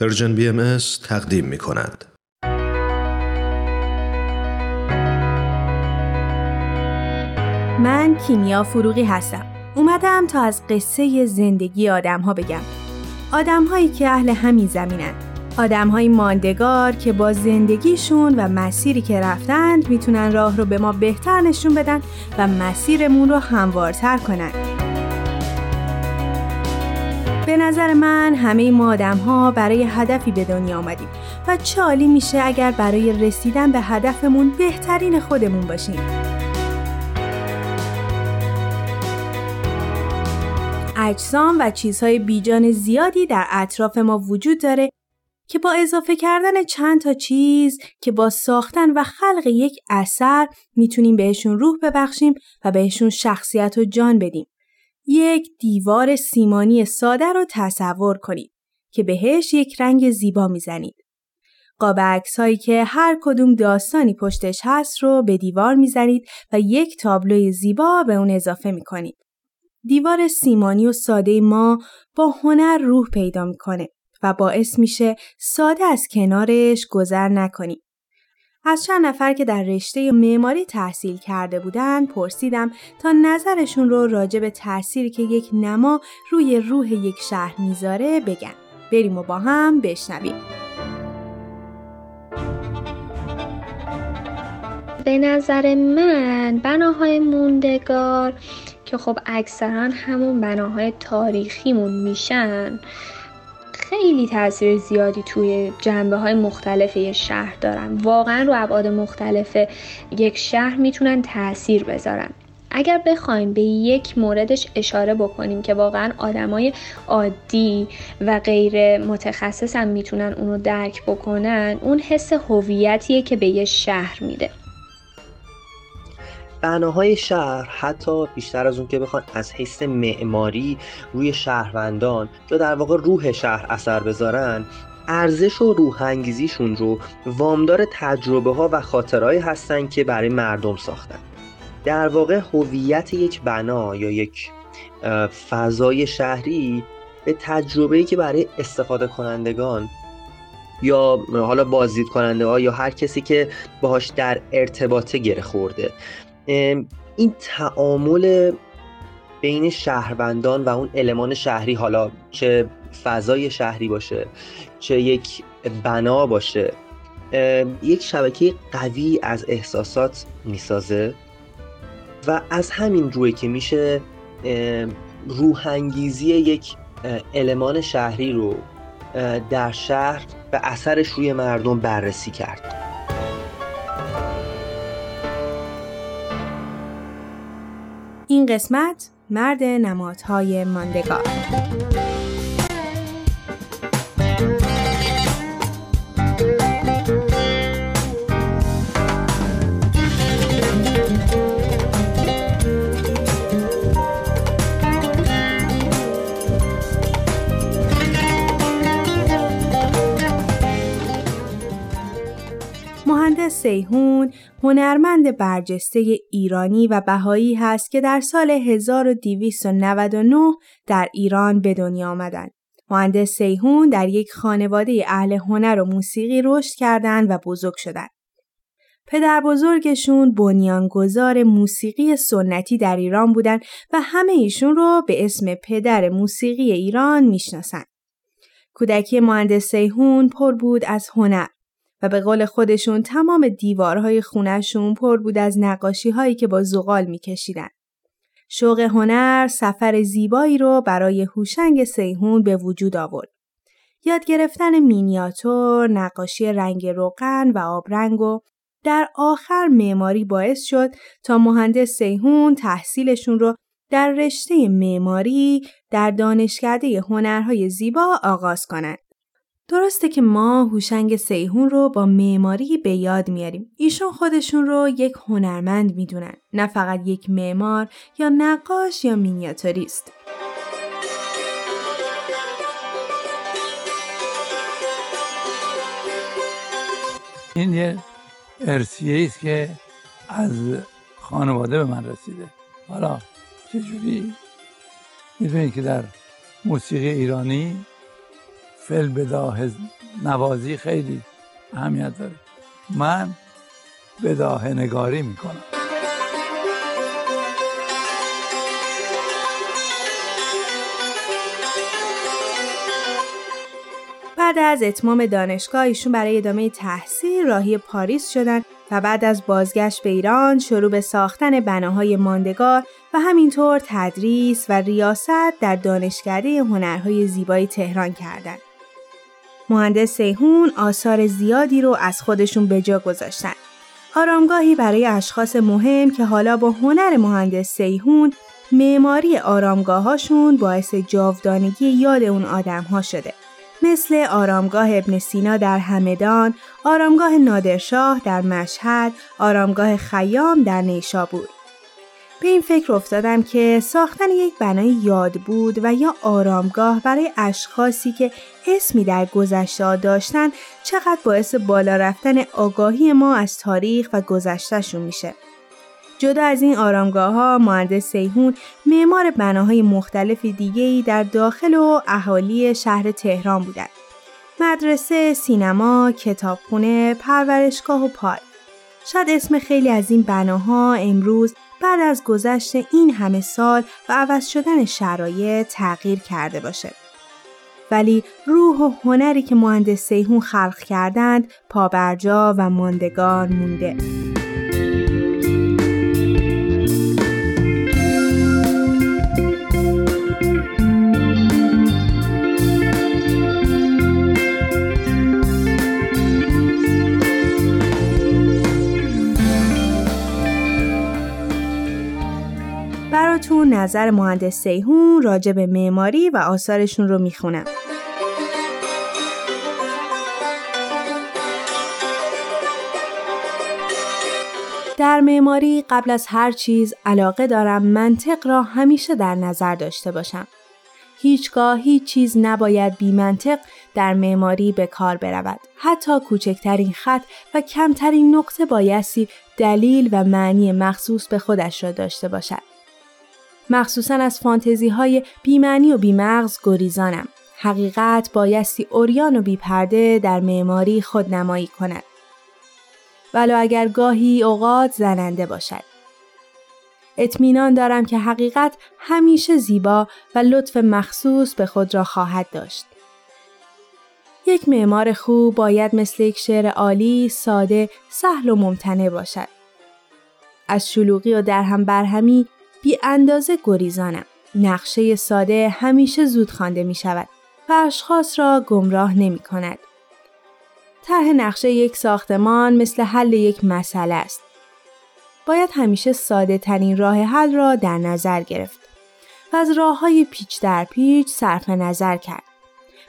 Persian BMS تقدیم می کند. من کیمیا فروغی هستم. اومدم تا از قصه زندگی آدم ها بگم. آدم هایی که اهل همین زمینن. آدم های ماندگار که با زندگیشون و مسیری که رفتند می‌تونن راه رو به ما بهتر نشون بدن و مسیرمون رو هموارتر کنن. به نظر من همه ما آدم ها برای هدفی به دنیا آمدیم و چالی میشه اگر برای رسیدن به هدفمون بهترین خودمون باشیم. اجسام و چیزهای بیجان زیادی در اطراف ما وجود داره که با اضافه کردن چند تا چیز که با ساختن و خلق یک اثر می‌تونیم بهشون روح ببخشیم و بهشون شخصیت و جان بدیم. یک دیوار سیمانی ساده رو تصور کنید که بهش یک رنگ زیبا می‌زنید. قاب هایی که هر کدوم داستانی پشتش هست رو به دیوار می‌زنید و یک تابلوی زیبا به اون اضافه می‌کنید. دیوار سیمانی و ساده ما با هنر روح پیدا می‌کنه و باعث میشه ساده از کنارش گذر نکنیم. از چند نفر که در رشته معماری تحصیل کرده بودن پرسیدم تا نظرشون رو راجع به تأثیری که یک نما روی روح یک شهر می‌ذاره بگن. بریم و با هم بشنویم. به نظر من بناهای موندگار که خب اکثرا همون بناهای تاریخیمون میشن خیلی تاثیر زیادی توی جنبه های مختلف یه شهر دارن. واقعا رو ابعاد مختلف یک شهر می‌تونن تاثیر بذارن. اگر بخوایم به یک موردش اشاره بکنیم که واقعا آدمای عادی و غیر متخصص هم می‌تونن اونو درک بکنن اون حس هویتیه که به یه شهر میده. بناهای شهر حتی بیشتر از اون که بخوان از حیث معماری روی شهروندان یا در واقع روح شهر اثر بذارن ارزش و روح انگیزیشون رو وامدار تجربه ها و خاطرهایی هستن که برای مردم ساختن. در واقع هویت یک بنا یا یک فضای شهری به تجربه‌ای که برای استفاده کنندگان یا حالا بازدید کننده ها یا هر کسی که باهاش در ارتباطه گره خورده. این تعامل بین شهروندان و اون المان شهری حالا چه فضای شهری باشه چه یک بنا باشه یک شبکه قوی از احساسات می‌سازه و از همین روی که میشه روحانگیزی یک المان شهری رو در شهر به اثرش روی مردم بررسی کرد. این قسمت مرد نمادهای ماندگار. سیهون هنرمند برجسته ایرانی و بهایی هست که در سال 1299 در ایران به دنیا آمدند. مهندس سیهون در یک خانواده اهل هنر و موسیقی رشد کردند و بزرگ شدند. پدر بزرگشون بنیانگذار موسیقی سنتی در ایران بودند و همه ایشون رو به اسم پدر موسیقی ایران می‌شناسند. کودکی مهندس سیهون پر بود از هنر. و به قول خودشون تمام دیوارهای خونشون پر بود از نقاشی هایی که با زغال میکشیدن. شوق هنر سفر زیبایی رو برای هوشنگ سیهون به وجود آورد. یاد گرفتن مینیاتور، نقاشی رنگ روغن و آبرنگ و در آخر معماری باعث شد تا مهندس سیهون تحصیلشون رو در رشته معماری در دانشکده هنرهای زیبا آغاز کنند. درسته که ما هوشنگ سیهون رو با معماری به یاد میاریم. ایشون خودشون رو یک هنرمند می‌دونن. نه فقط یک معمار یا نقاش یا مینیاتوریست. این یه ارسیه است که از خانواده به من رسیده حالا چجوری می‌دونید که در موسیقی ایرانی فل بداه نوازی خیلی اهمیت داره من بداه نگاری می‌کنم بعد از اتمام دانشگاه ایشون برای ادامه تحصیل راهی پاریس شدن و بعد از بازگشت به ایران شروع به ساختن بناهای ماندگار و همینطور تدریس و ریاست در دانشکده هنرهای زیبای تهران کردند. مهندس سیهون آثار زیادی رو از خودشون به جا گذاشتن. آرامگاهی برای اشخاص مهم که حالا با هنر مهندس سیهون معماری آرامگاهاشون باعث جاودانگی یاد اون آدم ها شده. مثل آرامگاه ابن سینا در همدان، آرامگاه نادرشاه در مشهد، آرامگاه خیام در نیشابور. به این فکر افتادم که ساختن یک بنای یاد بود و یا آرامگاه برای اشخاصی که اسمی در گذشته داشتن چقدر باعث بالا رفتن آگاهی ما از تاریخ و گذشتهشون میشه. جدا از این آرامگاه ها مهندس سیهون معمار بناهای مختلف دیگهی در داخل و اهالی شهر تهران بودند. مدرسه، سینما، کتابخونه، پرورشگاه و پارک. شاید اسم خیلی از این بناها امروز بعد از گذشت این همه سال و عوض شدن شرایط تغییر کرده باشه. ولی روح و هنری که مهندس سیهون خلق کردند پابرجا و ماندگار مونده. نظر مهندس سیهون راجع به معماری و آثارشون رو می‌خونم. در معماری قبل از هر چیز علاقه دارم منطق را همیشه در نظر داشته باشم. هیچگاه هیچ چیز نباید بی منطق در معماری به کار برود. حتی کوچکترین خط و کمترین نقطه بایستی دلیل و معنی مخصوص به خودش را داشته باشد. مخصوصا از فانتزی های بیمعنی و بیمغز گریزانم. حقیقت بایستی اوریان و بیپرده در معماری خود نمایی کند. ولو اگر گاهی اوقات زننده باشد. اطمینان دارم که حقیقت همیشه زیبا و لطف مخصوص به خود را خواهد داشت. یک معمار خوب باید مثل یک شعر عالی، ساده، سهل و ممتنع باشد. از شلوغی و درهم برهمی بی اندازه گریزانم. نقشه ساده همیشه زود خوانده می شود و اشخاص را گمراه نمی کند. طرح نقشه یک ساختمان مثل حل یک مسئله است. باید همیشه ساده ترین راه حل را در نظر گرفت و از راه های پیچ در پیچ صرف نظر کرد.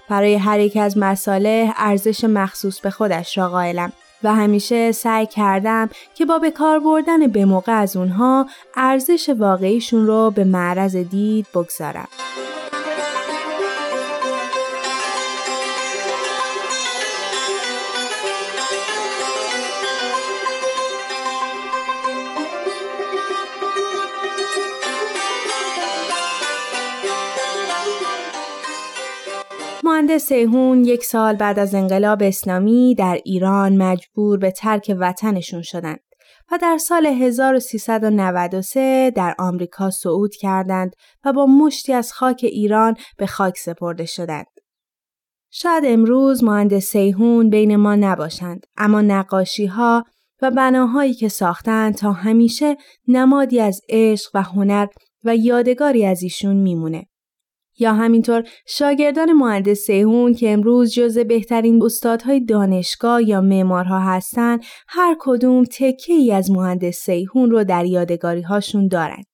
برای هر یک از مساله ارزش مخصوص به خودش را قائلم و همیشه سعی کردم که با به کار بردن به موقع از اونها ارزش واقعیشون رو به معرض دید بگذارم. مهندس سیهون یک سال بعد از انقلاب اسلامی در ایران مجبور به ترک وطنشون شدند و در سال 1393 در آمریکا صعود کردند و با مشتی از خاک ایران به خاک سپرده شدند. شاید امروز مهندس سیهون بین ما نباشند اما نقاشی ها و بناهایی که ساختند تا همیشه نمادی از عشق و هنر و یادگاری از ایشون میمونه. یا همینطور شاگردان مهندس سیهون که امروز جز بهترین استادهای دانشگاه یا معمارها هستند هر کدوم تکه ای از مهندس سیهون رو در یادگاری هاشون دارند.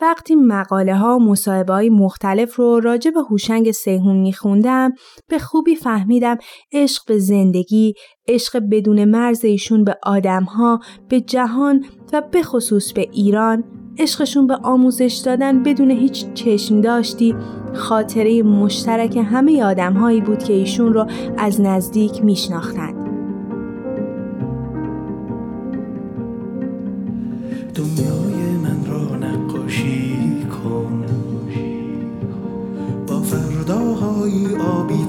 وقتی مقاله ها و مصاحبه های مختلف رو راجع به هوشنگ سیهون میخوندم به خوبی فهمیدم عشق به زندگی، عشق بدون مرز ایشون به آدم ها، به جهان و به خصوص به ایران عشقشون به آموزش دادن بدون هیچ چشم داشتی خاطره مشترک همه آدم هایی بود که ایشون رو از نزدیک میشناختند. دنیای من را نقاشی کن با فرداهای آبی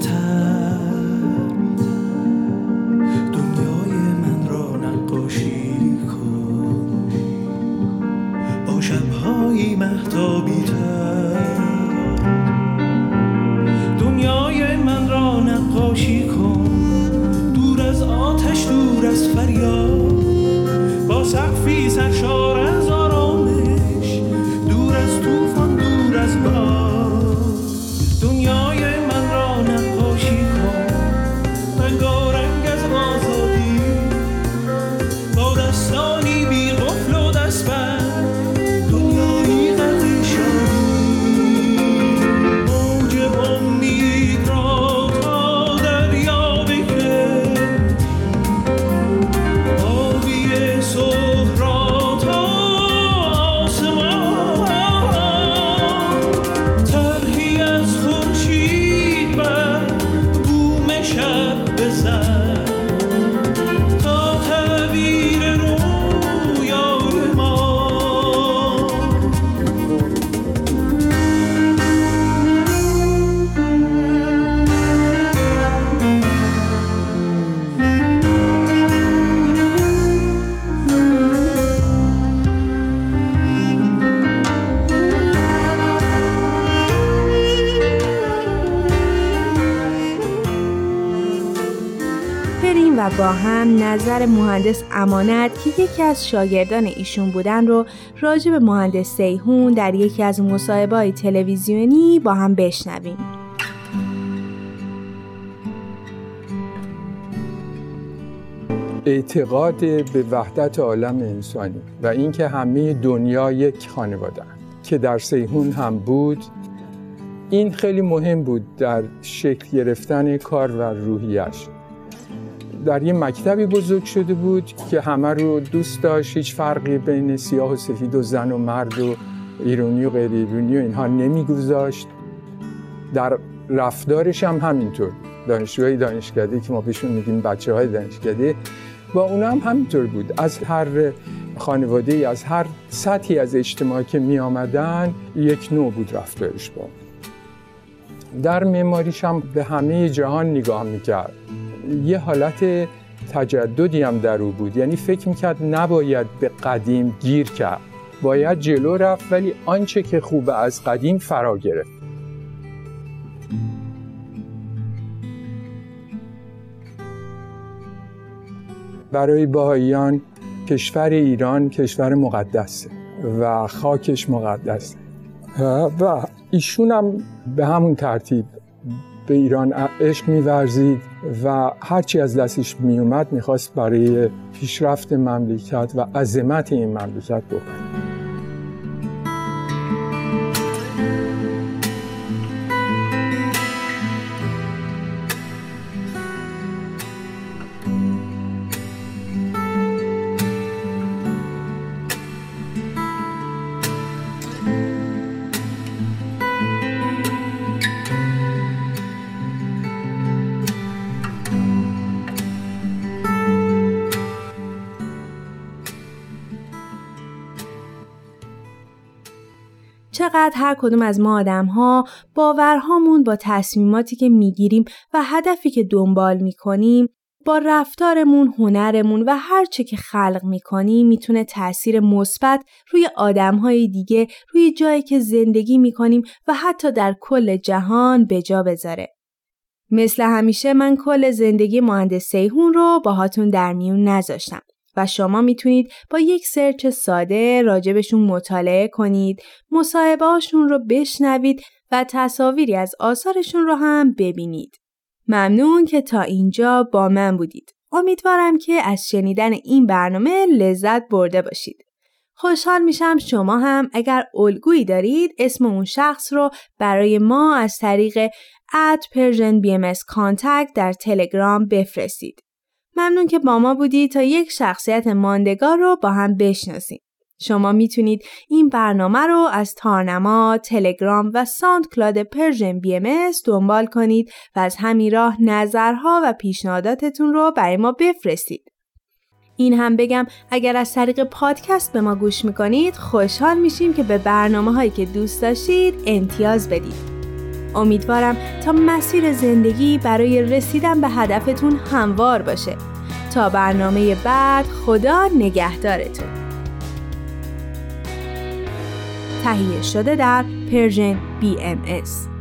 با هم نظر مهندس امانت که یکی از شاگردان ایشون بودن رو راجع به مهندس سیهون در یکی از مصاحبه‌های تلویزیونی با هم بشنویم. اعتقاد به وحدت عالم انسانی و اینکه همه دنیا یک خانواده که در سیهون هم بود این خیلی مهم بود در شکل گرفتن کار و روحیش در یه مکتبی بزرگ شده بود که همه رو دوست داشت. هیچ فرقی بین سیاه و سفید و زن و مرد و ایرونی و غیر ایرونی و اینها نمیگذاشت. در رفتارش هم همینطور. دانشجوهای دانشکده که ما بهشون میگیم بچه های دانشکده با اونا هم همینطور بود. از هر خانواده از هر سطحی از اجتماعی که می آمدن یک نوع بود رفتارش با. در معماریش هم به همه جهان نگاه می‌کرد. یه حالت تجددی هم در او بود. یعنی فکر می‌کرد نباید به قدیم گیر کرد. باید جلو رفت ولی آنچه که خوبه از قدیم فرا گرفت. برای باهاییان کشور ایران کشور مقدسه و خاکش مقدسه و ایشون هم به همون ترتیب به ایران عشق میورزید. و هرچی از دستش میومد می‌خواست برای پیشرفت مملکت و عظمت این مملکت بکنه. چقدر هر کدوم از ما آدم ها باورهامون با تصمیماتی که می‌گیریم و هدفی که دنبال می‌کنیم با رفتارمون، هنرمون و هر چه که خلق می‌کنیم می‌تونه تاثیر مثبت روی آدمهای دیگه، روی جایی که زندگی می‌کنیم و حتی در کل جهان به جا بذاره. مثل همیشه من کل زندگی مهندس سیهون رو باهاتون در میون نذاشتم. و شما می‌تونید با یک سرچ ساده راجبشون مطالعه کنید، مصاحبه رو بشنوید و تصاویری از آثارشون رو هم ببینید. ممنون که تا اینجا با من بودید. امیدوارم که از شنیدن این برنامه لذت برده باشید. خوشحال میشم شما هم اگر الگویی دارید اسم اون شخص رو برای ما از طریق اد پرژن بی در تلگرام بفرستید. ممنون که با ما بودی تا یک شخصیت ماندگار رو با هم بشناسیم. شما می‌تونید این برنامه رو از تارنما، تلگرام و SoundCloud Persian BMS دنبال کنید و از همین راه نظرها و پیشنهاداتتون رو برای ما بفرستید. این هم بگم اگر از طریق پادکست به ما گوش می‌کنید خوشحال میشیم که به برنامه هایی که دوست داشتید امتیاز بدید. امیدوارم تا مسیر زندگی برای رسیدن به هدفتون هموار باشه تا برنامه بعد خدا نگهدارتون. تهیه شده در پرژن BMS